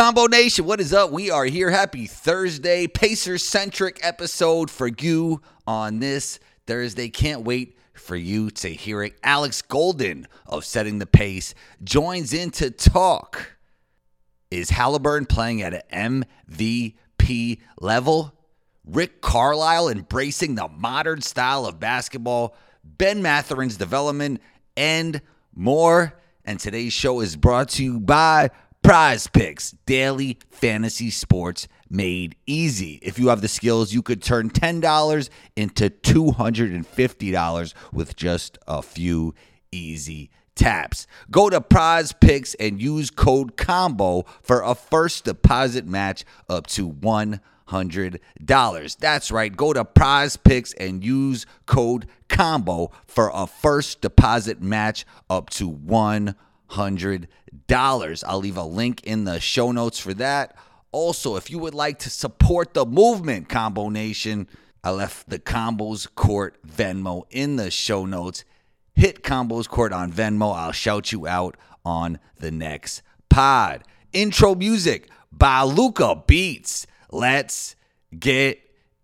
Combo Nation, what is up? We are here. Happy Thursday, Pacer centric episode for you on this Thursday. Can't wait for you to hear it. Alex Golden of Setting the Pace joins in to talk. Is Haliburton playing at an MVP level? Rick Carlisle embracing the modern style of basketball, Ben Mathurin's development, and more. And today's show is brought to you by Prize Picks, daily fantasy sports made easy. If you have the skills, you could turn $10 into $250 with just a few easy taps. Go to Prize Picks and use code COMBO for a first deposit match up to $100. That's right. Go to Prize Picks and use code COMBO for a first deposit match up to $100. I'll leave a link in the show notes for that. Also, if you would like to support the movement, Combo Nation, I left the Combos Court Venmo in the show notes. Hit Combos Court on Venmo. I'll shout you out on the next pod. Intro music by Luca Beats. Let's get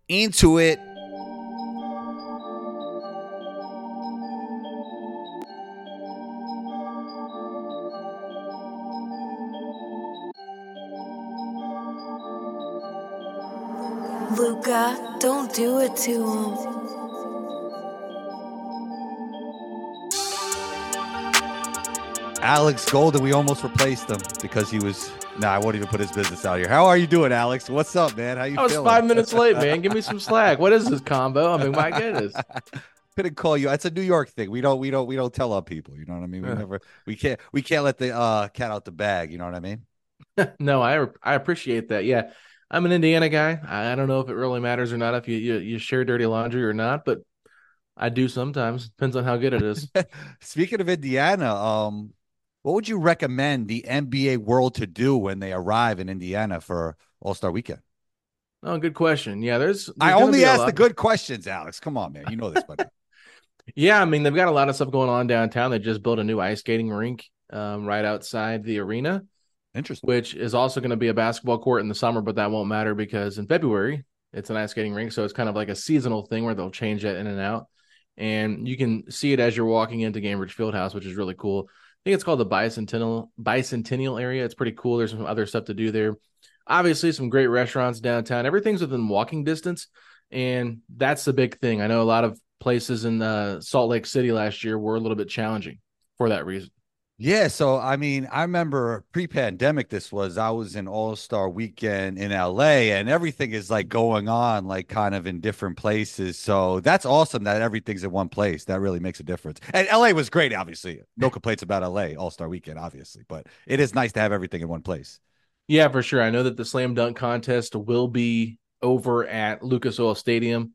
into it. Luca, don't do it to him. Alex Golden, we almost replaced him because he was. Nah, I won't even put his business out here. How are you doing, Alex? What's up, man? How you I was feeling? five minutes late, man. Give me some slack. What is this combo? I mean, my goodness. Couldn't call you. It's a New York thing. We don't. We don't. We don't tell our people. You know what I mean? We Yeah. never. We can't. We can't let the uh, cat out the bag. You know what I mean? No, I I appreciate that. Yeah, I'm an Indiana guy. I don't know if it really matters or not if you you, you share dirty laundry or not, but I do sometimes. Depends on how good it is. Speaking of Indiana, um, what would you recommend the NBA world to do when they arrive in Indiana for All Star Weekend? oh, good question. Yeah, there's. there's I only ask the good questions, Alex. Come on, man. You know this, buddy. Yeah, I mean they've got a lot of stuff going on downtown. They just built a new ice skating rink um, right outside the arena. Interesting. which is also going to be a basketball court in the summer, but that won't matter because in February it's an ice skating rink, so it's kind of like a seasonal thing where they'll change that in and out, and you can see it as you're walking into Gainbridge Fieldhouse, which is really cool. I think it's called the Bicentennial Bicentennial area. It's pretty cool. There's some other stuff to do there. Obviously, some great restaurants downtown. Everything's within walking distance, and that's the big thing. I know a lot of places in uh, Salt Lake City last year were a little bit challenging for that reason. Yeah, so I mean, I remember pre-pandemic this was I was in All-Star weekend in LA and everything is like going on like kind of in different places. So that's awesome that everything's in one place. That really makes a difference. And LA was great, obviously. No complaints about LA All-Star weekend, obviously, but it is nice to have everything in one place. Yeah, for sure. I know that the slam dunk contest will be over at Lucas Oil Stadium.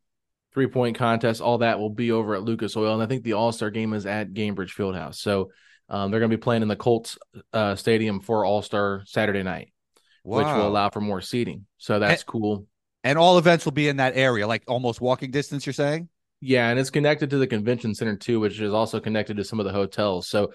Three point contest, all that will be over at Lucas Oil. And I think the All Star game is at Gainbridge Fieldhouse. So um, they're going to be playing in the Colts uh, Stadium for All Star Saturday night, which will allow for more seating. So that's cool. And all events will be in that area, like almost walking distance, you're saying? Yeah, and it's connected to the convention center too, which is also connected to some of the hotels. So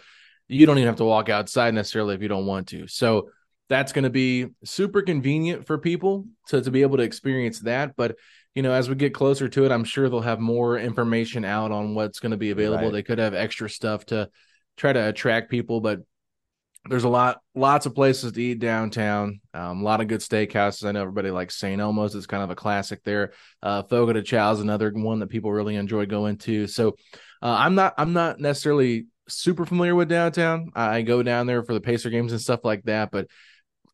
you don't even have to walk outside necessarily if you don't want to. So that's going to be super convenient for people to to be able to experience that. But you know, as we get closer to it, I'm sure they'll have more information out on what's going to be available. Right. They could have extra stuff to try to attract people, but there's a lot, lots of places to eat downtown. Um, a lot of good steakhouses. I know everybody likes St. Elmo's. It's kind of a classic there. Uh, Fogo de Chao is another one that people really enjoy going to. So uh, I'm not, I'm not necessarily super familiar with downtown. I, I go down there for the Pacer games and stuff like that, but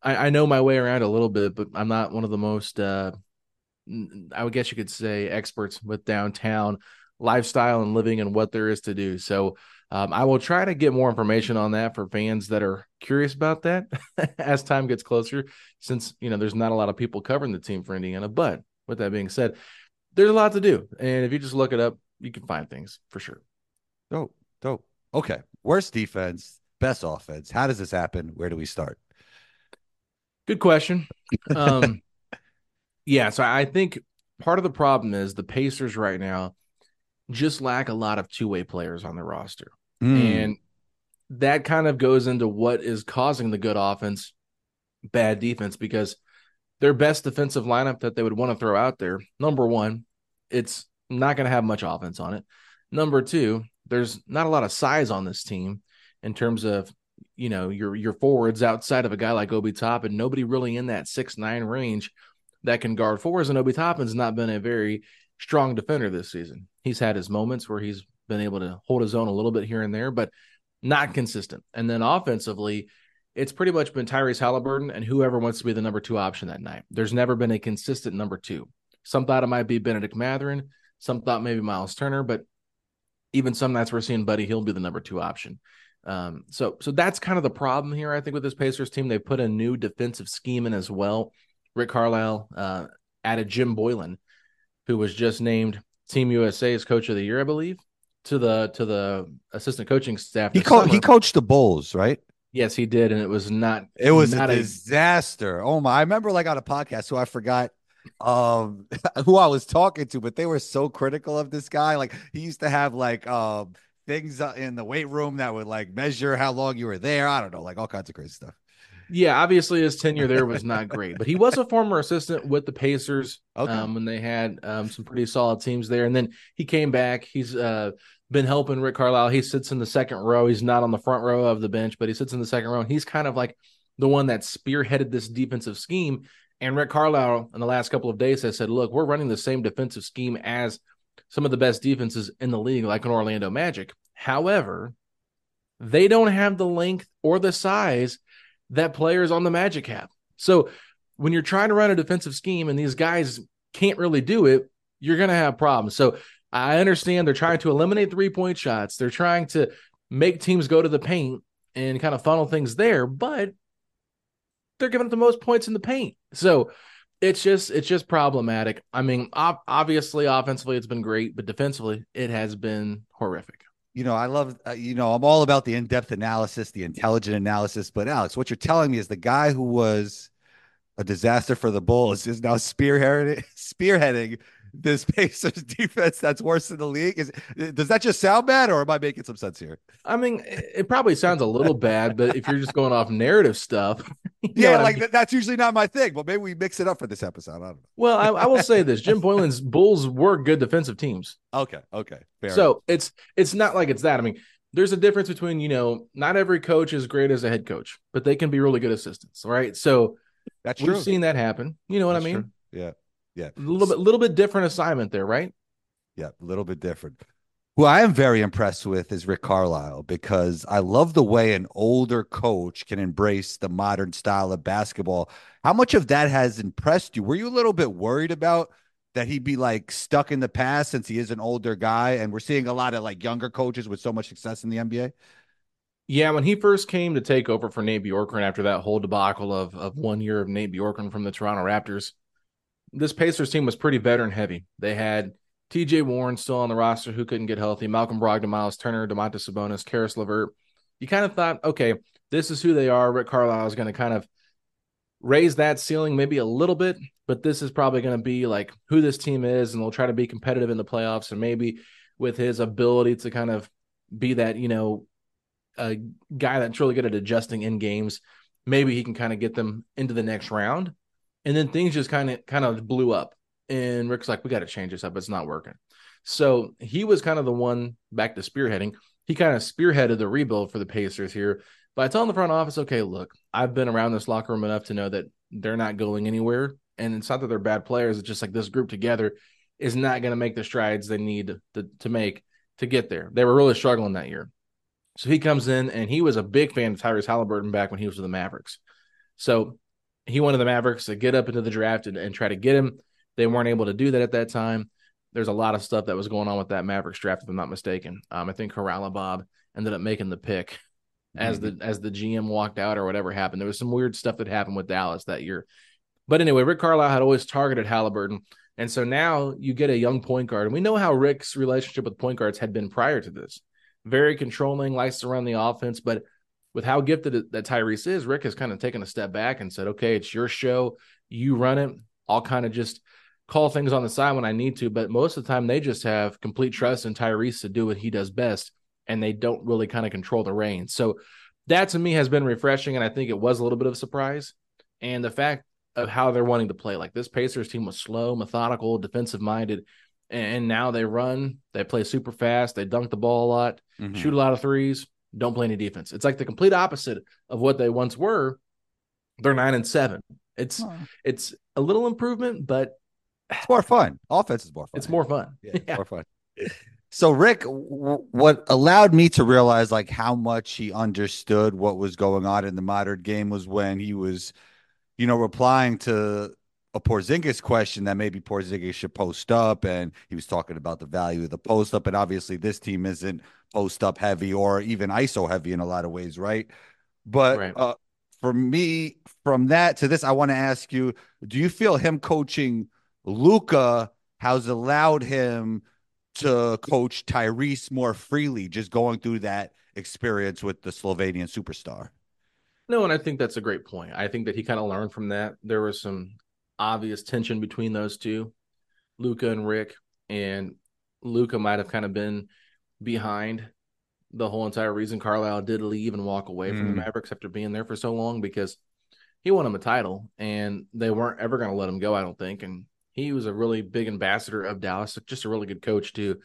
I, I know my way around a little bit. But I'm not one of the most, uh, I would guess you could say, experts with downtown lifestyle and living and what there is to do. So um, I will try to get more information on that for fans that are curious about that as time gets closer, since you know there's not a lot of people covering the team for Indiana. But with that being said, there's a lot to do, and if you just look it up, you can find things for sure. Dope, dope. Okay. Worst defense, best offense. How does this happen? Where do we start? Good question. Um, yeah, so I think part of the problem is the Pacers right now just lack a lot of two way players on the roster. Mm. And that kind of goes into what is causing the good offense bad defense because their best defensive lineup that they would want to throw out there, number one, it's not going to have much offense on it. Number two, there's not a lot of size on this team in terms of you know your your forwards outside of a guy like Obi Toppin, and nobody really in that six nine range that can guard forwards. And Obi Toppin's not been a very strong defender this season. He's had his moments where he's been able to hold his own a little bit here and there, but not consistent. And then offensively, it's pretty much been Tyrese Haliburton and whoever wants to be the number two option that night. There's never been a consistent number two. Some thought it might be Bennedict Mathurin, Some thought maybe Miles Turner, but even some nights we're seeing Buddy Hield be the number two option. Um, so so that's kind of the problem here. I think with this Pacers team, they put a new defensive scheme in as well. Rick Carlisle uh, added Jim Boylan, who was just named Team USA's Coach of the Year, I believe, to the to the assistant coaching staff. He co- he coached the Bulls, right? Yes, he did, and it was not. It was not a disaster. A... Oh my! I remember like on a podcast, so I forgot um who I was talking to, but they were so critical of this guy. Like he used to have like um things in the weight room that would like measure how long you were there. I don't know, like all kinds of crazy stuff. Yeah, obviously his tenure there was not great, but he was a former assistant with the Pacers okay. um, when they had um, some pretty solid teams there. And then he came back. He's uh, been helping Rick Carlisle. He sits in the second row. He's not on the front row of the bench, but he sits in the second row. And he's kind of like the one that spearheaded this defensive scheme. And Rick Carlisle, in the last couple of days, has said, "Look, we're running the same defensive scheme as some of the best defenses in the league, like an Orlando Magic. However, they don't have the length or the size that players on the Magic have. So when you're trying to run a defensive scheme and these guys can't really do it, you're going to have problems. So I understand they're trying to eliminate three point shots. They're trying to make teams go to the paint and kind of funnel things there, but they're giving up the most points in the paint. So it's just it's just problematic. I mean, obviously offensively it's been great, but defensively it has been horrific. You know, I love uh, you know, I'm all about the in-depth analysis, the intelligent analysis, but Alex, what you're telling me is the guy who was a disaster for the Bulls is now spearheading spearheading this Pacers defense that's worse in the league? Is does that just sound bad, or am I making some sense here? I mean, it probably sounds a little bad, but if you're just going off narrative stuff, yeah, like I mean? that's usually not my thing. But maybe we mix it up for this episode. I don't know. Well, I, I will say this: Jim Boylan's Bulls were good defensive teams. Okay, okay, fair. So enough. it's it's not like it's that. I mean, there's a difference between you know, not every coach is great as a head coach, but they can be really good assistants, right? So that's we've true. seen that happen. You know what that's I mean? True. Yeah. Yeah. A little bit, little bit different assignment there, right? Yeah, a little bit different. Who I am very impressed with is Rick Carlisle because I love the way an older coach can embrace the modern style of basketball. How much of that has impressed you? Were you a little bit worried about that he'd be like stuck in the past since he is an older guy and we're seeing a lot of like younger coaches with so much success in the NBA? Yeah, when he first came to take over for Nate Bjorkgren after that whole debacle of of one year of Nate Bjorkgren from the Toronto Raptors, this Pacers team was pretty veteran heavy. They had TJ Warren still on the roster who couldn't get healthy, Malcolm Brogdon, Miles Turner, Domantas Sabonis, Caris LeVert. You kind of thought, okay, this is who they are. Rick Carlisle is going to kind of raise that ceiling maybe a little bit, but this is probably going to be like who this team is, and they'll try to be competitive in the playoffs. And maybe with his ability to kind of be that, you know, a guy that's really good at adjusting in games, maybe he can kind of get them into the next round and then things just kind of kind of blew up. And rick's like we got to change this up. It's not working. So he was kind of the one back to spearheading. He kind of spearheaded the rebuild for the pacers here by telling the front office okay look i've been around this locker room enough to know that they're not going anywhere. And it's not that they're bad players. It's just like this group together is not going to make the strides they need to, to make to get there. They were really struggling that year. So he comes in and he was a big fan of Tyrese Haliburton back when he was with the Mavericks. So he wanted the Mavericks to get up into the draft and, and try to get him. They weren't able to do that at that time. There's a lot of stuff that was going on with that Mavericks draft, if I'm not mistaken. Um, I think Haralabob ended up making the pick as mm-hmm. the as the GM walked out or whatever happened. There was some weird stuff that happened with Dallas that year. But anyway, Rick Carlisle had always targeted Haliburton. And so now you get a young point guard. And we know how Rick's relationship with point guards had been prior to this. Very controlling, likes to run the offense, but with how gifted that Tyrese is, Rick has kind of taken a step back and said, okay, it's your show. You run it. I'll kind of just call things on the side when I need to. But most of the time, they just have complete trust in Tyrese to do what he does best. And they don't really kind of control the reins. So that to me has been refreshing. And I think it was a little bit of a surprise and the fact of how they're wanting to play. Like this Pacers team was slow, methodical, defensive minded, and now they run, they play super fast, they dunk the ball a lot, Mhm. shoot a lot of threes, don't play any defense. It's like the complete opposite of what they once were. They're nine and seven. It's Oh, it's a little improvement, but It's more fun. Offense is more fun. it's more fun. Yeah, it's more fun. So Rick, w- what allowed me to realize like how much he understood what was going on in the modern game was when he was, you know, replying to a Porzingis question that maybe Porzingis should post up, and he was talking about the value of the post up, and obviously this team isn't post up heavy or even ISO heavy in a lot of ways, right? But Right. uh, for me, from that to this, I want to ask you: Do you feel him coaching Luka has allowed him to coach Tyrese more freely, just going through that experience with the Slovenian superstar? No, and I think that's a great point. I think that he kind of learned from that. There was some obvious tension between those two, Luka and Rick, and Luka might have kind of been behind the whole entire reason Carlisle did leave and walk away from the Mm. Mavericks after being there for so long because he won him a title and they weren't ever going to let him go, I don't think. And he was a really big ambassador of Dallas, just a really good coach too.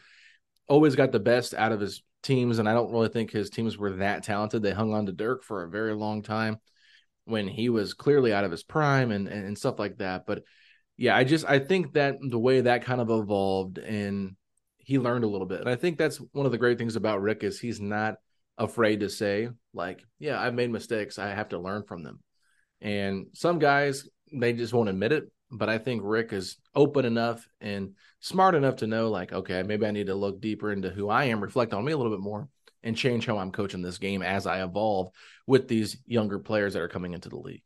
Always got the best out of his teams, and I don't really think his teams were that talented. They hung on to Dirk for a very long time when he was clearly out of his prime and, and, and stuff like that. But yeah, I just I think that the way that kind of evolved and he learned a little bit. And I think that's one of the great things about Rick is he's not afraid to say, like, yeah, I've made mistakes. I have to learn from them. And some guys, they just won't admit it. But I think Rick is open enough and smart enough to know, like, okay, maybe I need to look deeper into who I am, reflect on me a little bit more, and change how I'm coaching this game as I evolve with these younger players that are coming into the league.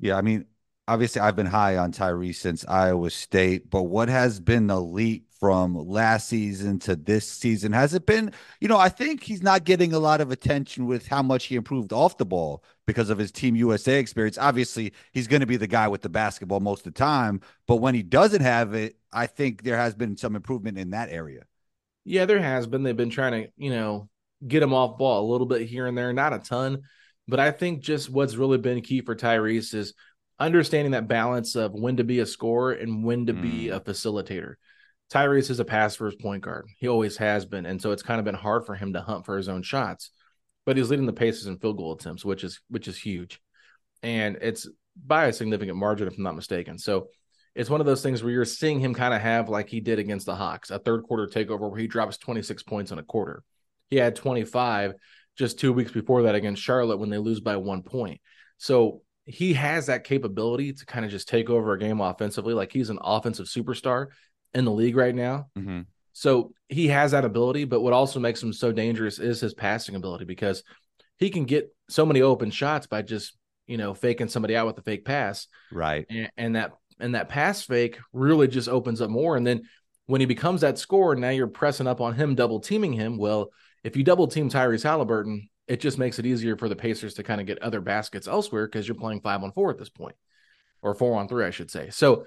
Yeah, I mean, obviously I've been high on Tyrese since Iowa State, but what has been the leap from last season to this season? Has it been, you know, I think he's not getting a lot of attention with how much he improved off the ball because of his Team USA experience. Obviously, he's going to be the guy with the basketball most of the time, but when he doesn't have it, I think there has been some improvement in that area. Yeah, there has been. They've been trying to, you know, get him off ball a little bit here and there, not a ton. But I think just what's really been key for Tyrese is understanding that balance of when to be a scorer and when to be hmm. a facilitator. Tyrese is a pass first point guard. He always has been. And so it's kind of been hard for him to hunt for his own shots. But he's leading the paces in field goal attempts, which is which is huge. And it's by a significant margin, if I'm not mistaken. So it's one of those things where you're seeing him kind of have like he did against the Hawks, a third quarter takeover where he drops 26 points in a quarter. He had 25 just two weeks before that against Charlotte when they lose by one point. So he has that capability to kind of just take over a game offensively. Like he's an offensive superstar in the league right now. Mm-hmm. So he has that ability, but what also makes him so dangerous is his passing ability because he can get so many open shots by just, you know, faking somebody out with a fake pass Right. and, and that and that pass fake really just opens up more. And then when he becomes that scorer, now you're pressing up on him, double teaming him. Well, if you double team Tyrese Haliburton, it just makes it easier for the Pacers to kind of get other baskets elsewhere because you're playing five on four at this point, or four on three, I should say. So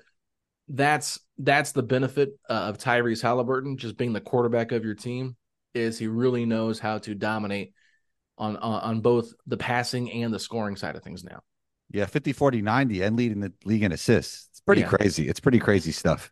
that's that's the benefit uh, of Tyrese Haliburton just being the quarterback of your team is he really knows how to dominate on on, on both the passing and the scoring side of things now. Yeah, 50, 40, 90 and leading the league in assists. It's pretty Yeah. crazy. It's pretty crazy stuff.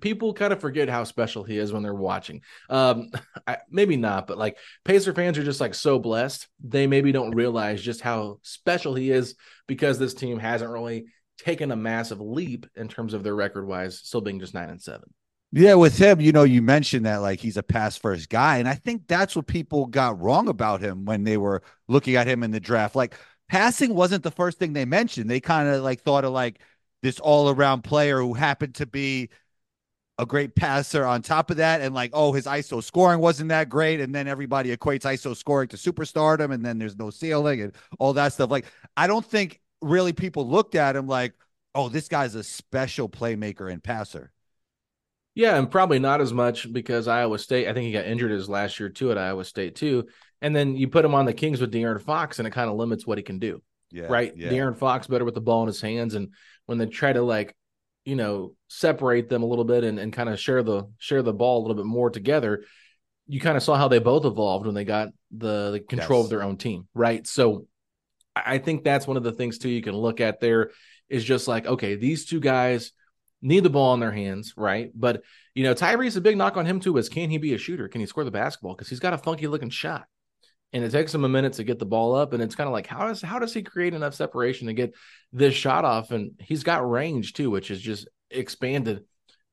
People kind of forget how special he is when they're watching. Um, I, maybe not, but like Pacer fans are just like so blessed. They maybe don't realize just how special he is because this team hasn't really taken a massive leap in terms of their record wise, still being just nine and seven. Yeah, with him, you know, you mentioned that like he's a pass first guy. And I think that's what people got wrong about him when they were looking at him in the draft. Like passing wasn't the first thing they mentioned. They kind of like thought of like this all around player who happened to be a great passer on top of that. And like, oh, his ISO scoring wasn't that great. And then everybody equates ISO scoring to superstardom. And then there's no ceiling and all that stuff. Like, I don't think really people looked at him like, oh, this guy's a special playmaker and passer. Yeah, and probably not as much because Iowa State. I think he got injured his last year too at Iowa State too. And then you put him on the Kings with De'Aaron Fox, and it kind of limits what he can do. Yeah. right? Yeah. De'Aaron Fox better with the ball in his hands, and when they try to like, you know, separate them a little bit and, and kind of share the share the ball a little bit more together, you kind of saw how they both evolved when they got the, the control Yes. of their own team, right? So I think that's one of the things too you can look at there is just like, okay, these two guys need the ball in their hands, right? But you know, Tyrese, a big knock on him too is can he be a shooter? Can he score the basketball? Because he's got a funky looking shot. And it takes him a minute to get the ball up. And it's kind of like, how does how does he create enough separation to get this shot off? And he's got range too, which is just expanded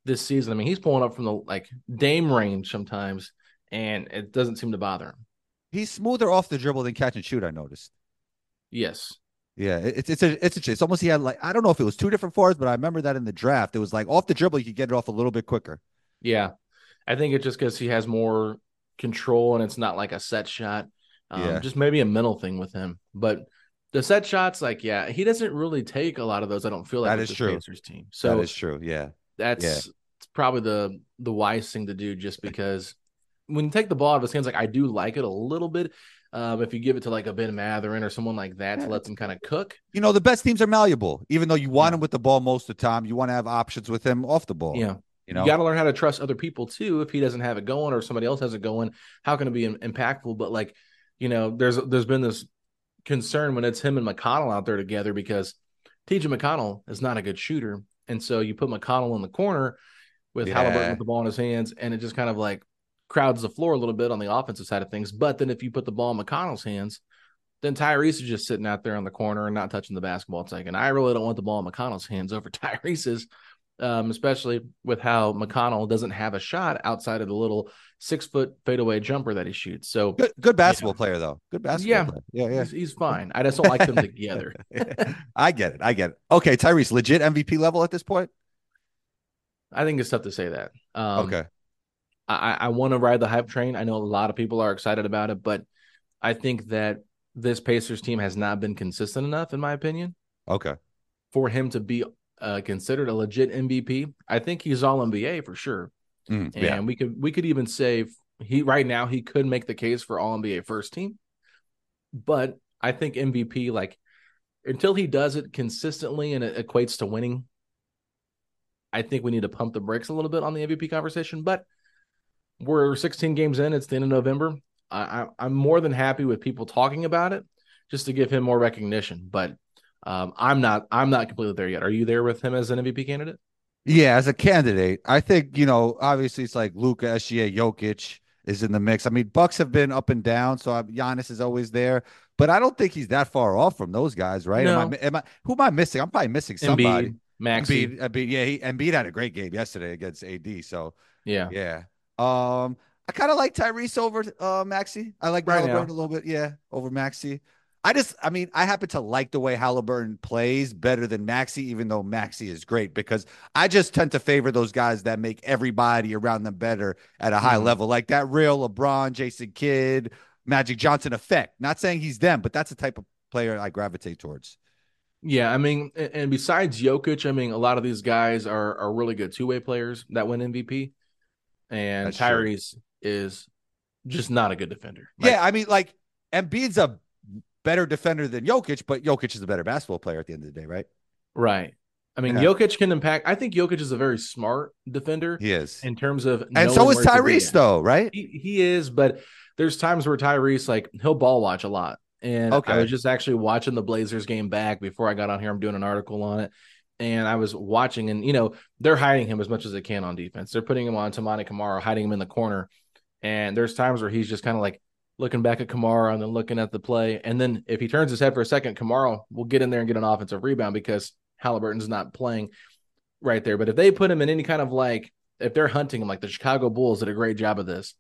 this season. I mean, he's pulling up from the like Dame range sometimes, and it doesn't seem to bother him. He's smoother off the dribble than catch and shoot. I noticed. Yes. Yeah, it's it's a it's a it's almost he had like I don't know if it was two different fours, but I remember that in the draft it was like off the dribble you could get it off a little bit quicker. Yeah, I think it's just because he has more control and it's not like a set shot. Um, yeah. just maybe a mental thing with him. But the set shots, like yeah, he doesn't really take a lot of those. I don't feel like that is true. Pacers team. So that is true. Yeah, that's yeah. probably the the wise thing to do, just because when you take the ball out of his hands, like I do like it a little bit. Um, if you give it to like a Ben Mathurin or someone like that to let them kind of cook. You know, the best teams are malleable. Even though you want yeah. him with the ball most of the time, you want to have options with him off the ball. Yeah. You know, you got to learn how to trust other people too. If he doesn't have it going or somebody else has it going, how can it be impactful? But like, you know, there's there's been this concern when it's him and McConnell out there together because TJ McConnell is not a good shooter, and so you put McConnell in the corner with yeah. Haliburton with the ball in his hands, and it just kind of like crowds the floor a little bit on the offensive side of things. But then if you put the ball in McConnell's hands, then Tyrese is just sitting out there on the corner and not touching the basketball. It's like, and I really don't want the ball in McConnell's hands over Tyrese's, um, especially with how McConnell doesn't have a shot outside of the little six foot fadeaway jumper that he shoots. So good, good basketball yeah. player though. Good basketball. Yeah, player. yeah, yeah. He's, he's, fine. I just don't like them together. I get it. I get it. Okay, Tyrese, legit MVP level at this point. I think it's tough to say that. Um, okay. I, I want to ride the hype train. I know a lot of people are excited about it, but I think that this Pacers team has not been consistent enough, in my opinion. Okay. For him to be uh, considered a legit MVP, I think he's all NBA for sure. Mm, and yeah. we could we could even say he right now he could make the case for all NBA first team, but I think MVP like until he does it consistently and it equates to winning, I think we need to pump the brakes a little bit on the MVP conversation. But we're 16 games in. It's the end of November. I, I, am more than happy with people talking about it, just to give him more recognition. But um, I'm not. I'm not completely there yet. Are you there with him as an MVP candidate? Yeah, as a candidate, I think you know. Obviously, it's like Luka, SGA, Jokic is in the mix. I mean, Bucks have been up and down, so I, Giannis is always there. But I don't think he's that far off from those guys, right? No. Am I, am I, who am I missing? I'm probably missing somebody. Embiid, Maxey. Embiid, Embiid, yeah, he, Embiid had a great game yesterday against AD. So yeah, yeah. Um, I kind of like Tyrese over uh Maxey. I like right now. a little bit, yeah, over Maxey. I just, I mean, I happen to like the way Haliburton plays better than Maxey, even though Maxey is great because I just tend to favor those guys that make everybody around them better at a high mm. level, like that real LeBron, Jason Kidd, Magic Johnson effect. Not saying he's them, but that's the type of player I gravitate towards. Yeah, I mean, and besides Jokic, I mean, a lot of these guys are are really good two way players that win MVP, and That's Tyrese true. is just not a good defender. Like, yeah, I mean, like Embiid's a better defender than Jokic, but Jokic is a better basketball player at the end of the day, right? Right. I mean, yeah. Jokic can impact. I think Jokic is a very smart defender. He is in terms of, and so is Tyrese, though, right? He, he, is, but there's times where Tyrese like he'll ball watch a lot, and okay. I was just actually watching the Blazers game back before I got on here. I'm doing an article on it. And I was watching, and you know, they're hiding him as much as they can on defense. They're putting him on Toumani Camara, hiding him in the corner. And there's times where he's just kind of like looking back at Camara and then looking at the play. And then if he turns his head for a second, Camara will get in there and get an offensive rebound because Haliburton's not playing right there. But if they put him in any kind of like, if they're hunting him, like the Chicago Bulls did a great job of this,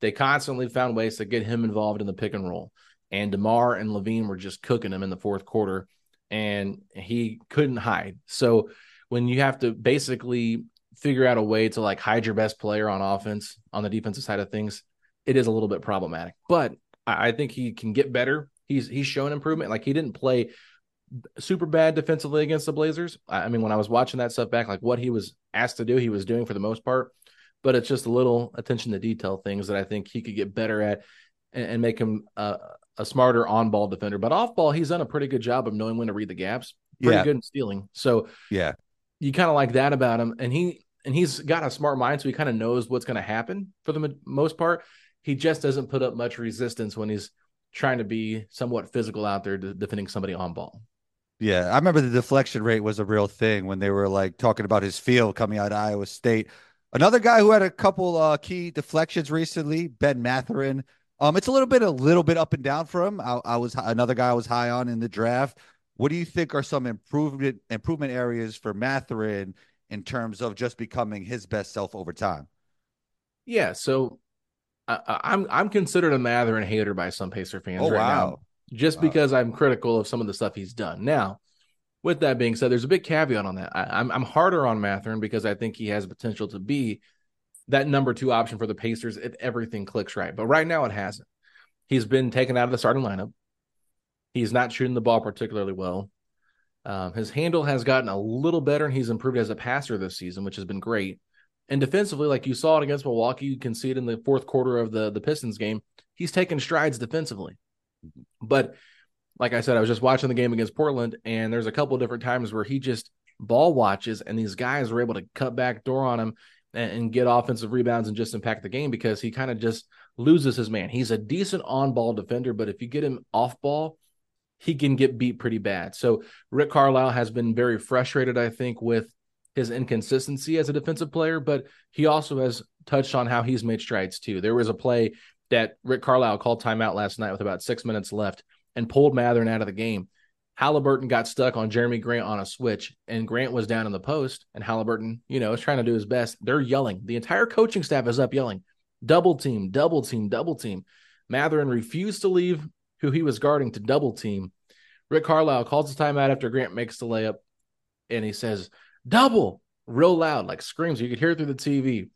they constantly found ways to get him involved in the pick and roll and DeMar and LaVine were just cooking him in the fourth quarter, and he couldn't hide. So when you have to basically figure out a way to like hide your best player on offense on the defensive side of things, it is a little bit problematic. But I think he can get better. He's he's shown improvement. Like he didn't play super bad defensively against the Blazers. I mean, when I was watching that stuff back, like what he was asked to do, he was doing for the most part. But it's just a little attention to detail things that I think he could get better at and, and make him uh, a smarter on ball defender, but off ball, he's done a pretty good job of knowing when to read the gaps. Pretty yeah. good in stealing. So yeah, you kind of like that about him. And he and he's got a smart mind, so he kind of knows what's going to happen for the most part. He just doesn't put up much resistance when he's trying to be somewhat physical out there defending somebody on ball. Yeah, I remember the deflection rate was a real thing when they were like talking about his field coming out of Iowa State. Another guy who had a couple uh, key deflections recently, Ben Mathurin. Um, it's a little bit, a little bit up and down for him. I, I was another guy I was high on in the draft. What do you think are some improvement improvement areas for Mathurin in terms of just becoming his best self over time? Yeah, so I, I'm, I'm considered a Mathurin hater by some Pacer fans oh, right wow. now, just wow. because I'm critical of some of the stuff he's done. Now, with that being said, there's a big caveat on that. I, am I'm, I'm harder on Mathurin because I think he has potential to be that number two option for the Pacers if everything clicks right. But right now, it hasn't. He's been taken out of the starting lineup. He's not shooting the ball particularly well. Um, his handle has gotten a little better, and he's improved as a passer this season, which has been great. And defensively, like you saw it against Milwaukee, you can see it in the fourth quarter of the the Pistons game. He's taken strides defensively. Mm-hmm. But like I said, I was just watching the game against Portland, and there's a couple different times where he just ball watches, and these guys were able to cut back door on him and, and get offensive rebounds and just impact the game because he kind of just loses his man. He's a decent on ball defender, but if you get him off ball, he can get beat pretty bad. So Rick Carlisle has been very frustrated, I think, with his inconsistency as a defensive player, but he also has touched on how he's made strides too. There was a play that Rick Carlisle called timeout last night with about six minutes left and pulled Mathurin out of the game. Haliburton got stuck on Jerami Grant on a switch, and Grant was down in the post, and Haliburton, you know, is trying to do his best. They're yelling. The entire coaching staff is up yelling, double team, double team, double team. Mathurin refused to leave who he was guarding to double team. Rick Carlisle calls the timeout after Grant makes the layup, and he says, double, real loud, like screams. You could hear through the TV.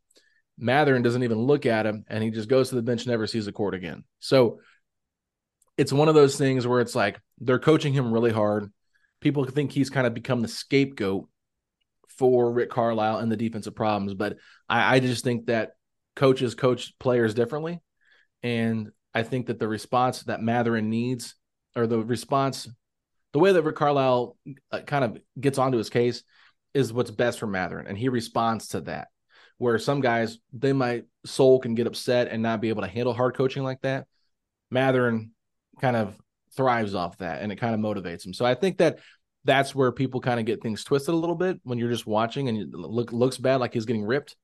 Mathurin doesn't even look at him, and he just goes to the bench, never sees the court again. So it's one of those things where it's like they're coaching him really hard. People think he's kind of become the scapegoat for Rick Carlisle and the defensive problems, but I, I just think that coaches coach players differently, and I think that the response that Mathurin needs, or the response, the way that Rick Carlisle uh, kind of gets onto his case, is what's best for Mathurin, and he responds to that. Where some guys they might soul can get upset and not be able to handle hard coaching like that. Mathurin kind of thrives off that, and it kind of motivates him. So I think that that's where people kind of get things twisted a little bit when you're just watching and it look looks bad, like he's getting ripped.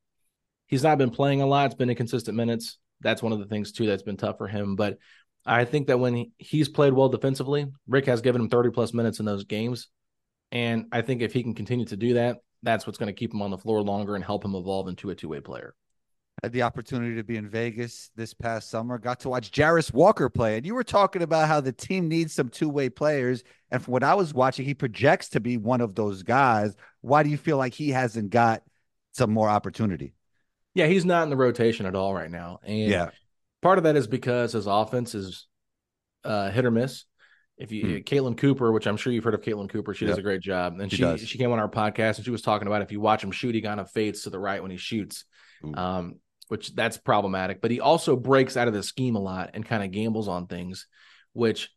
He's not been playing a lot; it's been inconsistent minutes. That's one of the things too that's been tough for him. But I think that when he, he's played well defensively, Rick has given him 30 plus minutes in those games. And I think if he can continue to do that, that's what's going to keep him on the floor longer and help him evolve into a two way player. Had the opportunity to be in Vegas this past summer, got to watch Jarace Walker play. And you were talking about how the team needs some two way players. And from what I was watching, he projects to be one of those guys. Why do you feel like he hasn't got some more opportunity? Yeah, he's not in the rotation at all right now. And yeah. part of that is because his offense is uh, hit or miss. If you hmm. Caitlin Cooper, which I'm sure you've heard of Caitlin Cooper, she yep. does a great job. And she she, she, came on our podcast and she was talking about if you watch him shoot, he kind of fades to the right when he shoots. Um, which that's problematic. But he also breaks out of the scheme a lot and kind of gambles on things, which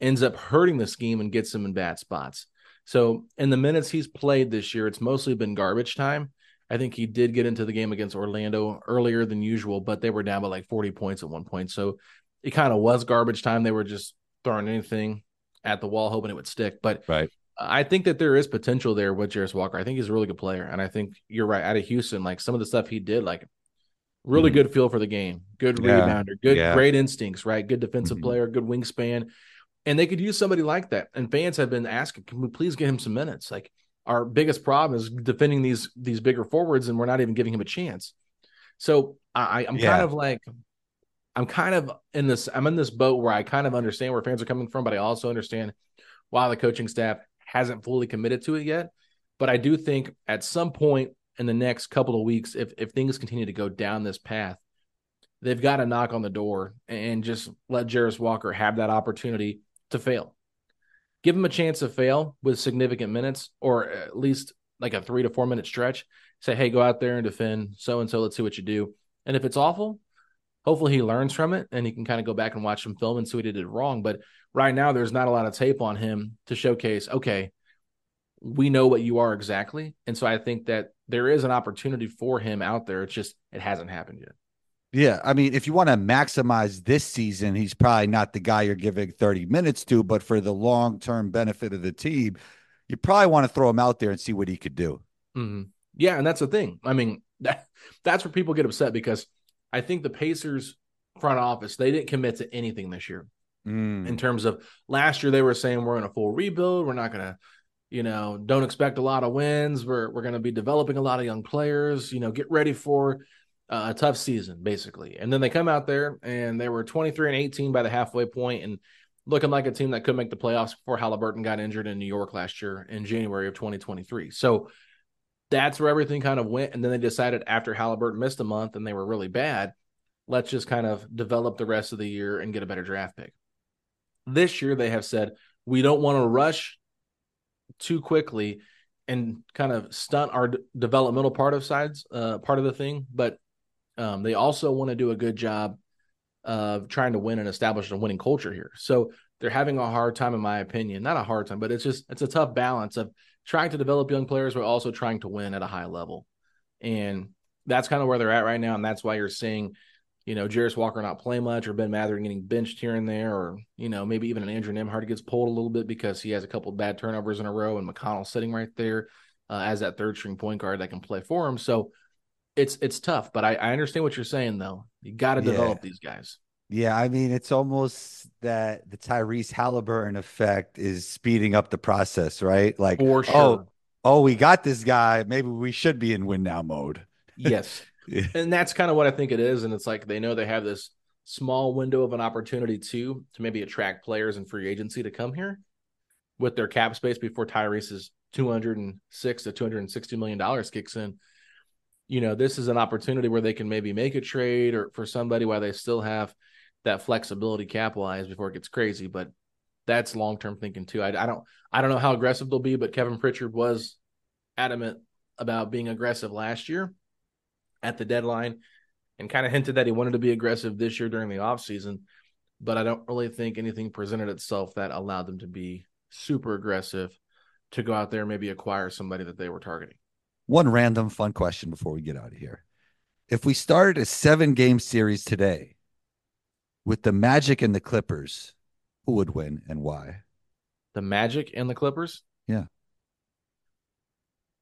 ends up hurting the scheme and gets him in bad spots. So in the minutes he's played this year, it's mostly been garbage time. I think he did get into the game against Orlando earlier than usual, but they were down by like 40 points at one point. So it kind of was garbage time. They were just throwing anything at the wall, hoping it would stick. But right. I think that there is potential there with Jarace Walker. I think he's a really good player. And I think you're right. Out of Houston, like some of the stuff he did, like really mm-hmm. good feel for the game, good yeah. rebounder, good, yeah. great instincts, right? Good defensive mm-hmm. player, good wingspan. And they could use somebody like that. And fans have been asking, can we please get him some minutes? Like our biggest problem is defending these these bigger forwards, and we're not even giving him a chance. So I, I'm yeah. kind of like I'm kind of in this I'm in this boat where I kind of understand where fans are coming from, but I also understand why the coaching staff hasn't fully committed to it yet. But I do think at some point in the next couple of weeks, if if things continue to go down this path, they've got to knock on the door and just let Jarace Walker have that opportunity to fail. Give him a chance to fail with significant minutes, or at least like a three to four minute stretch. Say, hey, go out there and defend so and so. Let's see what you do. And if it's awful, hopefully he learns from it and he can kind of go back and watch some film and see what he did it wrong. But right now, there's not a lot of tape on him to showcase, okay, we know what you are exactly. And so I think that there is an opportunity for him out there. It's just, it hasn't happened yet. Yeah, I mean, if you want to maximize this season, he's probably not the guy you're giving 30 minutes to, but for the long term benefit of the team, you probably want to throw him out there and see what he could do. Mm-hmm. Yeah, and that's the thing. I mean, that, that's where people get upset because I think the Pacers front office they didn't commit to anything this year Mm. in terms of last year they were saying we're in a full rebuild, we're not going to you know, don't expect a lot of wins. We're we're going to be developing a lot of young players. You know, get ready for uh, a tough season, basically. And then they come out there and they were 23 and 18 by the halfway point and looking like a team that could make the playoffs before Haliburton got injured in New York last year in January of 2023. So that's where everything kind of went. And then they decided after Haliburton missed a month and they were really bad, let's just kind of develop the rest of the year and get a better draft pick. This year, they have said, we don't want to rush too quickly and kind of stunt our d- developmental part of sides, uh, part of the thing. But um, they also want to do a good job of trying to win and establish a winning culture here. So they're having a hard time, in my opinion. Not a hard time, but it's just it's a tough balance of trying to develop young players, but also trying to win at a high level. And that's kind of where they're at right now, and that's why you're seeing, you know, Jarace Walker not play much, or Ben Mather getting benched here and there, or you know, maybe even an Andrew Nembhard gets pulled a little bit because he has a couple of bad turnovers in a row, and McConnell sitting right there uh, as that third string point guard that can play for him. So it's it's tough, but I, I understand what you're saying though. You got to Yeah. develop these guys. Yeah, I mean, it's almost that the Tyrese Haliburton effect is speeding up the process, right? Like, For oh, sure. oh, oh, we got this guy. Maybe we should be in win now mode. Yes. Yeah. and that's kind of what I think it is. And it's like they know they have this small window of an opportunity too to maybe attract players and free agency to come here with their cap space before Tyrese's 206 to 260 million dollars kicks in. You know, this is an opportunity where they can maybe make a trade or for somebody while they still have that flexibility cap wise before it gets crazy. But that's long term thinking too. I, I don't I don't know how aggressive they'll be, but Kevin Pritchard was adamant about being aggressive last year at the deadline and kind of hinted that he wanted to be aggressive this year during the offseason. But I don't really think anything presented itself that allowed them to be super aggressive to go out there and maybe acquire somebody that they were targeting. One random fun question before we get out of here. If we started a seven game series today with the Magic and the Clippers, who would win and why? The Magic and the Clippers? Yeah.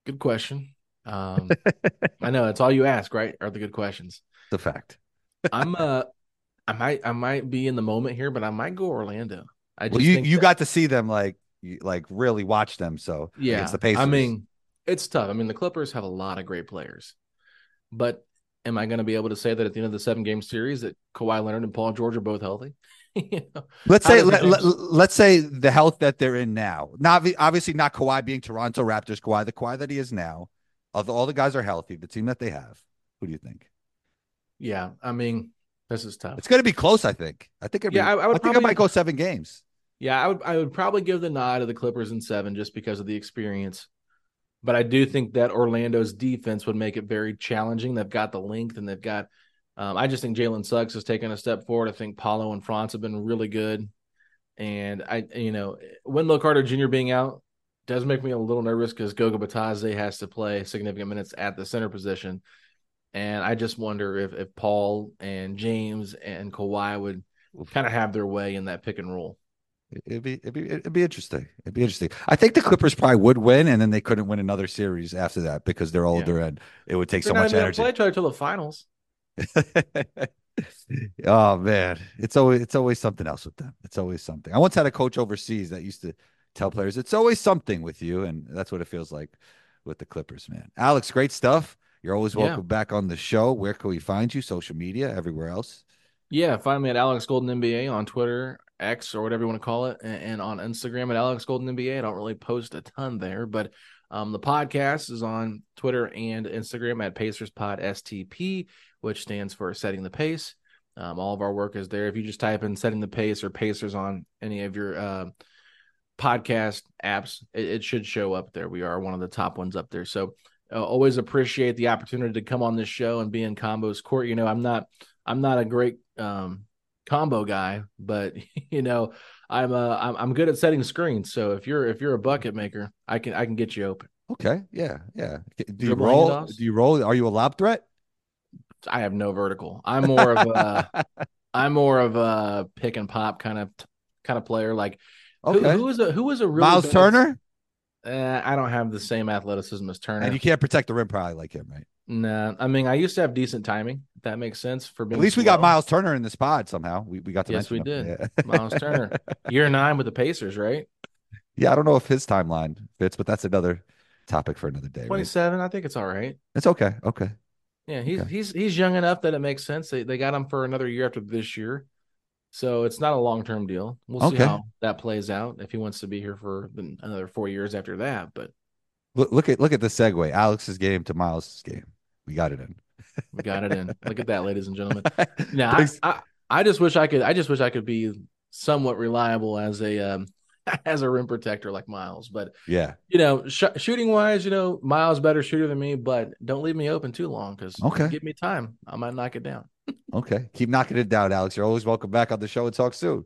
Good question. Um, I know it's all you ask, right? Are the good questions. The fact. I'm uh I might I might be in the moment here, but I might go Orlando. I just Well, you you that- got to see them like like really watch them. So yeah, against the Pacers. I mean, it's tough. I mean, the Clippers have a lot of great players, but am I going to be able to say that at the end of the seven game series that Kawhi Leonard and Paul George are both healthy? You know? let's say let, let, let's say the health that they're in now. Not obviously not Kawhi being Toronto Raptors Kawhi, the Kawhi that he is now. Although all the guys are healthy, the team that they have. Who do you think? Yeah, I mean, this is tough. It's going to be close. I think. I think. It'd Yeah, be, I- I would think it might go seven games. Yeah, I would I would probably give the nod to the Clippers in seven just because of the experience. But I do think that Orlando's defense would make it very challenging. They've got the length and they've got um, I just think Jalen Suggs has taken a step forward. I think Paolo and Franz have been really good. And I you know, Wendell Carter Jr. being out does make me a little nervous because Goga Bitadze has to play significant minutes at the center position. And I just wonder if if Paul and James and Kawhi would kind of have their way in that pick and roll. It'd be it'd be it'd be interesting. It'd be interesting. I think the Clippers probably would win, and then they couldn't win another series after that because they're older and it would take They're so much energy. Play each other till the finals. oh man, it's always it's always something else with them. It's always something. I once had a coach overseas that used to tell players it's always something with you, and that's what it feels like with the Clippers, man. Alex, great stuff. You're always Yeah. welcome back on the show. Where can we find you? Social media, everywhere else. Yeah, find me at Alex Golden NBA on Twitter, X, or whatever you want to call it, and, and on Instagram at Alex Golden NBA. I don't really post a ton there, but um, the podcast is on Twitter and Instagram at Pacers Pod STP, which stands for Setting the Pace. Um, all of our work is there. If you just type in Setting the Pace or Pacers on any of your uh, podcast apps, it, it should show up there. We are one of the top ones up there. So uh, always appreciate the opportunity to come on this show and be in combos court. You know, I'm not I'm not a great um, combo guy, but you know, I'm uh I'm, I'm good at setting screens. So if you're if you're a bucket maker, I can I can get you open. Okay, yeah, yeah. Do you roll? Do you roll? Are you a lob threat? I have no vertical. I'm more of a I'm more of a pick and pop kind of kind of player. Like who, Okay. who was a who was a really Miles bad- Turner, Uh, I don't have the same athleticism as Turner. and you can't protect the rim probably like him, right? Nah, I mean I used to have decent timing. If that makes sense for being. At least we got. Miles Turner in this pod somehow. We we got to Yes, we him. did. Yeah. Miles Turner, year nine with the Pacers, right? yeah, I don't know if his timeline fits, but that's another topic for another day. Twenty-seven, Right? I think it's all right. It's okay. Okay. Yeah, he's Okay. he's he's young enough that it makes sense. They they got him for another year after this year, so it's not a long term deal. We'll see how that plays out if he wants to be here for another four years after that. But Look, look at look at the segue. Alex's game to Miles's game. We got it in. we got it in. Look at that, ladies and gentlemen. Now, I, I I just wish I could. I just wish I could be somewhat reliable as a um as a rim protector like Miles. But yeah. you know, sh- shooting wise, you know, Miles better shooter than me. But don't leave me open too long because Okay. give me time. I might knock it down. Okay. Keep knocking it down, Alex. You're always welcome back on the show and talk soon.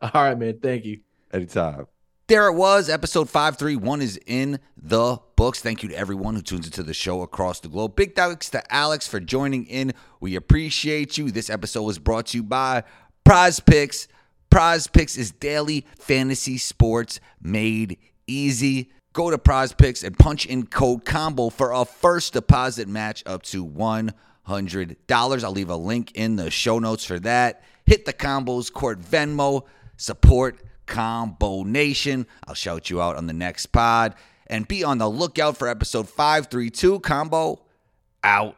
All right, man. Thank you. Anytime. There it was. Episode 531 is in the books. Thank you to everyone who tunes into the show across the globe. Big thanks to Alex for joining in. We appreciate you. This episode was brought to you by PrizePicks. Prize Picks is daily fantasy sports made easy. Go to PrizePicks and punch in code COMBO for a first deposit match up to $100. I'll leave a link in the show notes for that. Hit the combos, court Venmo, support Combo Nation. I'll shout you out on the next pod. And be on the lookout for episode 532 Combo out.